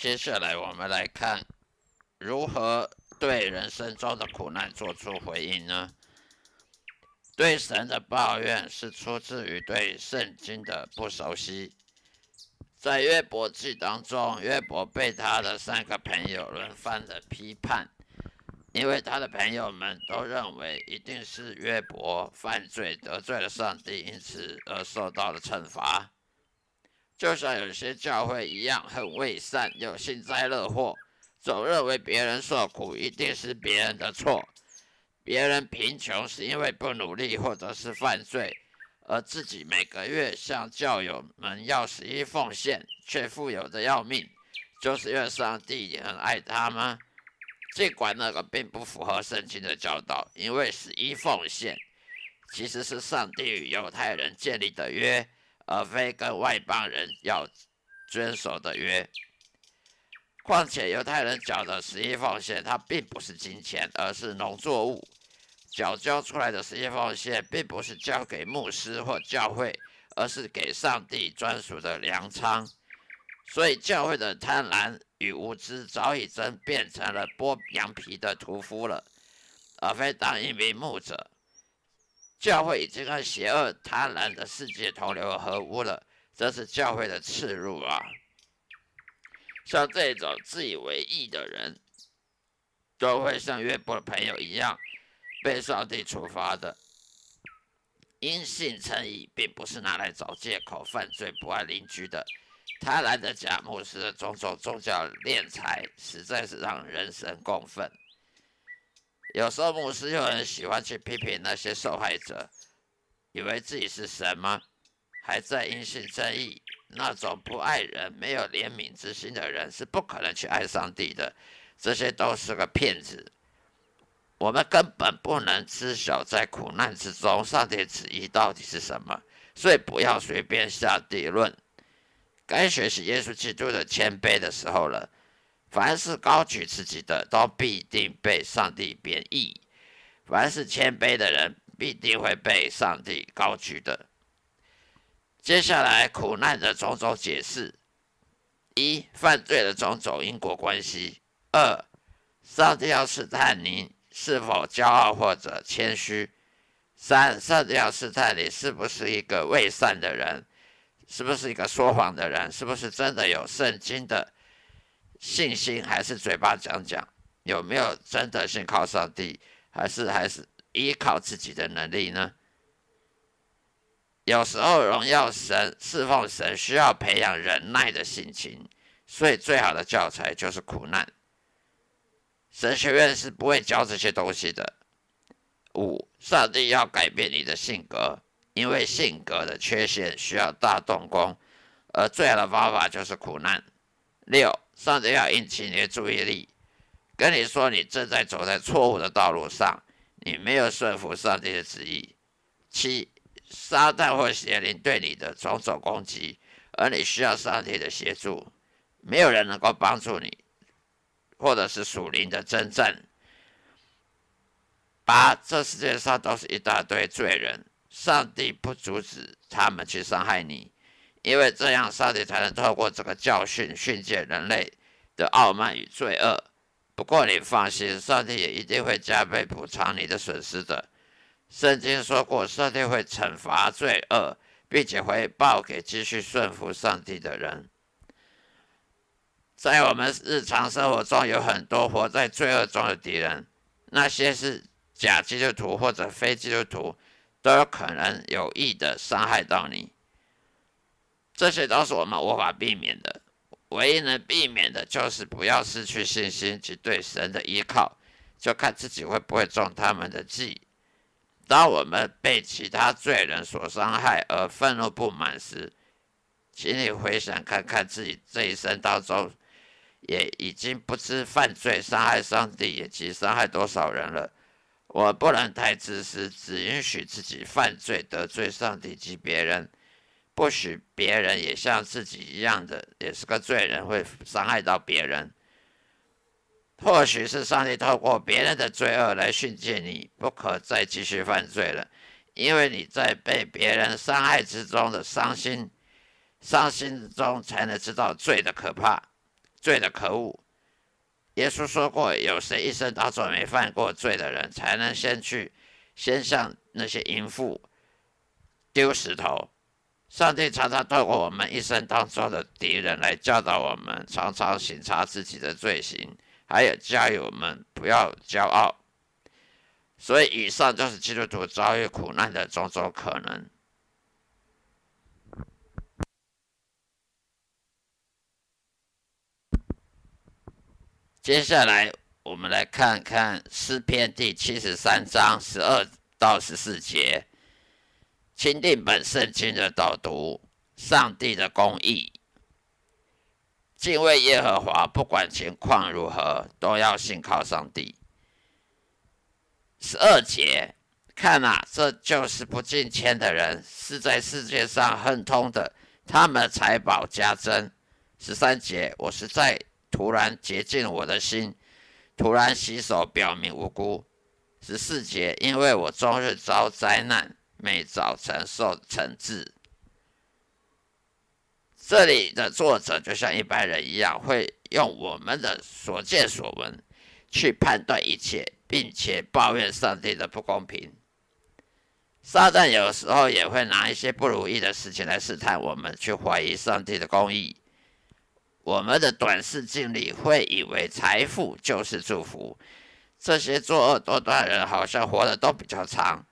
接下来我们来看如何对人生中的苦难做出回应呢？对神的抱怨是出自于对圣经的不熟悉。在约伯记当中，约伯被他的三个朋友轮番的批判，因为他的朋友们都认为一定是约伯犯罪得罪了上帝，因此而受到了惩罚。就像有些教会一样，很伪善又幸灾乐祸，总认为别人受苦一定是别人的错，别人贫穷是因为不努力或者是犯罪，而自己每个月向教友们要十一奉献，却富有的要命，就是因为上帝也很爱他吗？尽管那个并不符合圣经的教导，因为十一奉献其实是上帝与犹太人建立的约。而非跟外邦人要遵守的约。况且犹太人缴的十一奉献，它并不是金钱，而是农作物。缴交出来的十一奉献，并不是交给牧师或教会，而是给上帝专属的粮仓。所以教会的贪婪与无知，早已真变成了剥羊皮的屠夫了，而非当一名牧者。教会已经和邪恶贪婪的世界同流合污了，这是教会的耻辱啊！像这种自以为义的人，都会像约伯的朋友一样，被上帝处罚的。因信称义，并不是拿来找借口犯罪、不爱邻居的。贪婪的假牧师的种种宗教敛财，实在是让人神共愤。有时候牧师又很喜欢去批评那些受害者，以为自己是神吗？还在因信正义，那种不爱人、没有怜悯之心的人是不可能去爱上帝的。这些都是个骗子。我们根本不能知晓在苦难之中，上帝旨意到底是什么，所以不要随便下定论。该学习耶稣基督的谦卑的时候了。凡是高举自己的，都必定被上帝贬义；凡是谦卑的人，必定会被上帝高举的。接下来，苦难的种种解释：一、犯罪的种种因果关系；二、上帝要试探你是否骄傲或者谦虚；三、上帝要试探你是不是一个伪善的人，是不是一个说谎的人，是不是真的有圣经的。信心还是嘴巴讲讲，有没有真的信靠上帝，还是还是依靠自己的能力呢？有时候荣耀神、侍奉神需要培养忍耐的心情，所以最好的教材就是苦难。神学院是不会教这些东西的。五，上帝要改变你的性格，因为性格的缺陷需要大动工，而最好的方法就是苦难。六。上帝要引起你的注意力，跟你说你正在走在错误的道路上，你没有顺服上帝的旨意。七，撒旦或邪灵对你的种种攻击，而你需要上帝的协助，没有人能够帮助你，或者是属灵的征战。八，这世界上都是一大堆罪人，上帝不阻止他们去伤害你。因为这样，上帝才能透过这个教训训诫人类的傲慢与罪恶。不过你放心，上帝也一定会加倍补偿你的损失的。圣经说过，上帝会惩罚罪恶，并且会报给继续顺服上帝的人。在我们日常生活中，有很多活在罪恶中的敌人，那些是假基督徒或者非基督徒，都有可能有意的伤害到你。这些都是我们无法避免的，唯一能避免的就是不要失去信心及对神的依靠，就看自己会不会中他们的计。当我们被其他罪人所伤害而愤怒不满时，请你回想看看自己这一生当中，也已经不知犯罪伤害上帝以及伤害多少人了。我不能太自私，只允许自己犯罪得罪上帝及别人。不许别人也像自己一样的，也是个罪人，会伤害到别人。或许是上帝透过别人的罪恶来训诫你，不可再继续犯罪了，因为你在被别人伤害之中的伤心，伤心中才能知道罪的可怕。罪的可恶。耶稣说过：“有谁一生当中没犯过罪的人，才能先去，先向那些淫妇丢石头？”上帝常常透过我们一生当中的敌人来教导我们，常常审查自己的罪行，还有教育我们不要骄傲。所以，以上就是基督徒遭遇苦难的种种可能。接下来，我们来看看诗篇第七十三章十二到十四节。钦定本圣经的导读，上帝的公义，敬畏耶和华，不管情况如何，都要信靠上帝。十二节，看啊，这就是不敬虔的人，是在世界上亨通的，他们财宝加增。十三节，我是在突然洁净我的心，突然洗手，表明无辜。十四节，因为我终日遭灾难。每早晨受惩治。这里的作者就像一般人一样，会用我们的所见所闻去判断一切，并且抱怨上帝的不公平。撒旦有时候也会拿一些不如意的事情来试探我们，去怀疑上帝的公义。我们的短视经历会以为财富就是祝福，这些作恶多端的人好像活得都比较长。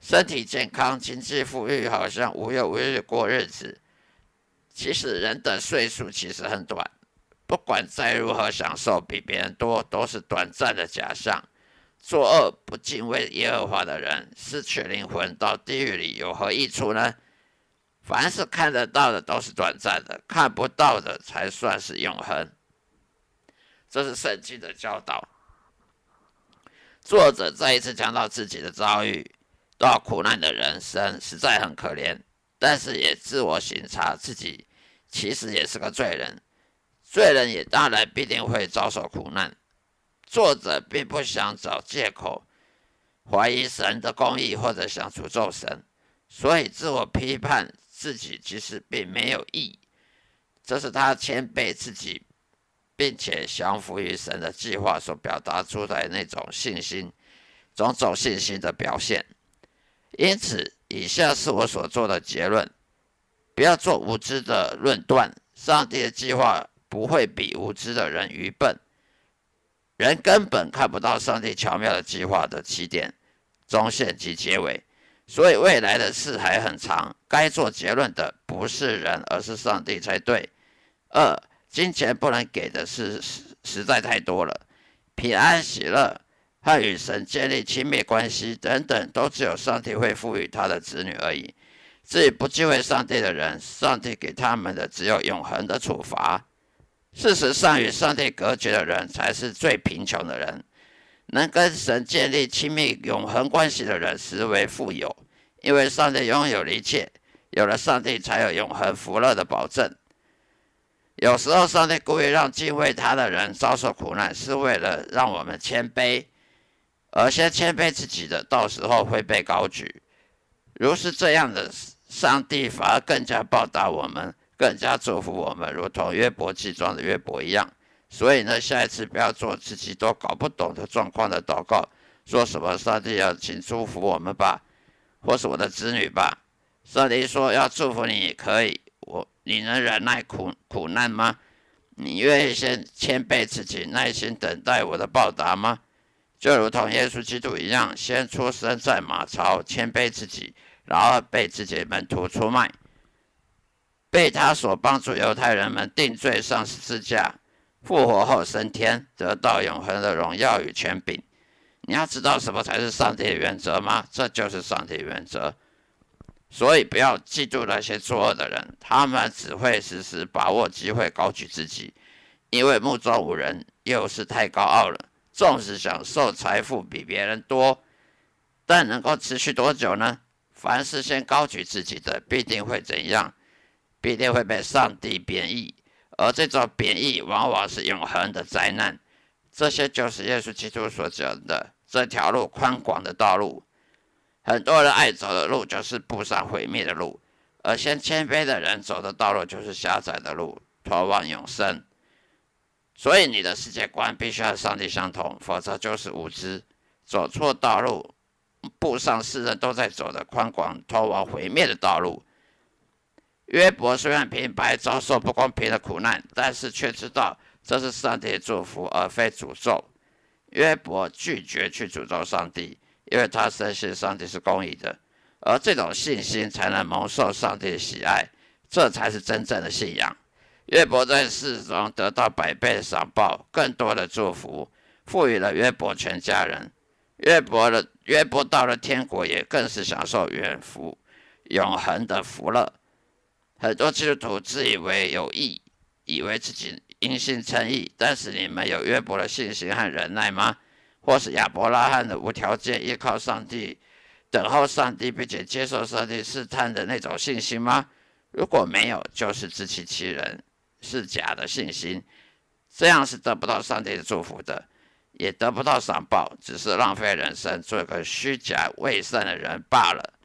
身体健康、经济富裕，好像无忧无虑过日子。其实人的岁数其实很短，不管再如何享受比别人多，都是短暂的假象。作恶不敬畏耶和华的人，失去灵魂到地狱里有何益处呢？凡是看得到的都是短暂的，看不到的才算是永恒。这是圣经的教导。作者再一次讲到自己的遭遇。到苦难的人生实在很可怜，但是也自我审查自己，其实也是个罪人。罪人也当然必定会遭受苦难。作者并不想找借口怀疑神的公义，或者想诅咒神，所以自我批判自己其实并没有意义。这是他谦卑自己，并且降服于神的计划所表达出来那种信心，种种信心的表现。因此，以下是我所做的结论：不要做无知的论断。上帝的计划不会比无知的人愚笨。人根本看不到上帝巧妙的计划的起点、中线及结尾，所以未来的事还很长。该做结论的不是人，而是上帝才对。二、金钱不能给的是实实在太多了，平安喜乐。他与神建立亲密关系等等，都只有上帝会赋予他的子女而已。至于不敬畏上帝的人，上帝给他们的只有永恒的处罚。事实上，与上帝隔绝的人才是最贫穷的人。能跟神建立亲密永恒关系的人，实为富有，因为上帝拥有了一切。有了上帝，才有永恒福乐的保证。有时候，上帝故意让敬畏他的人遭受苦难，是为了让我们谦卑。而先谦卑自己的，到时候会被高举。如是这样的，上帝反而更加报答我们，更加祝福我们，如同约伯记中的约伯一样。所以呢，下一次不要做自己都搞不懂的状况的祷告，说什么上帝要请祝福我们吧，或是我的子女吧。上帝说要祝福你也，可以，我你能忍耐苦苦难吗？你愿意先谦卑自己，耐心等待我的报答吗？就如同耶稣基督一样，先出生在马槽，谦卑自己，然后被自己门徒出卖，被他所帮助犹太人们定罪上十字架，复活后升天，得到永恒的荣耀与权柄。你要知道什么才是上帝的原则吗？这就是上帝原则。所以不要嫉妒那些作恶的人，他们只会时时把握机会高举自己，因为目中无人，又是太高傲了。纵使享受财富比别人多，但能够持续多久呢？凡是先高举自己的，必定会怎样？必定会被上帝贬义，而这种贬义往往是永恒的灾难。这些就是耶稣基督所讲的这条路宽广的道路。很多人爱走的路就是步上毁灭的路，而先谦卑的人走的道路就是狭窄的路，通往永生。所以你的世界观必须和上帝相同，否则就是无知，走错道路，步上世人都在走的宽广通往毁灭的道路。约伯虽然平白遭受不公平的苦难，但是却知道这是上帝的祝福，而非诅咒。约伯拒绝去诅咒上帝，因为他深信上帝是公义的，而这种信心才能蒙受上帝的喜爱，这才是真正的信仰。约伯在世中得到百倍的赏报，更多的祝福，赋予了约伯全家人。约伯的约伯到了天国，也更是享受远福、永恒的福乐。很多基督徒自以为有义，以为自己因信称义，但是你们有约伯的信心和忍耐吗？或是亚伯拉罕的无条件依靠上帝、等候上帝并且接受上帝试探的那种信心吗？如果没有，就是自欺欺人，是假的信心，这样是得不到上帝的祝福的，也得不到赏报，只是浪费人生，做个虚假伪善的人罢了。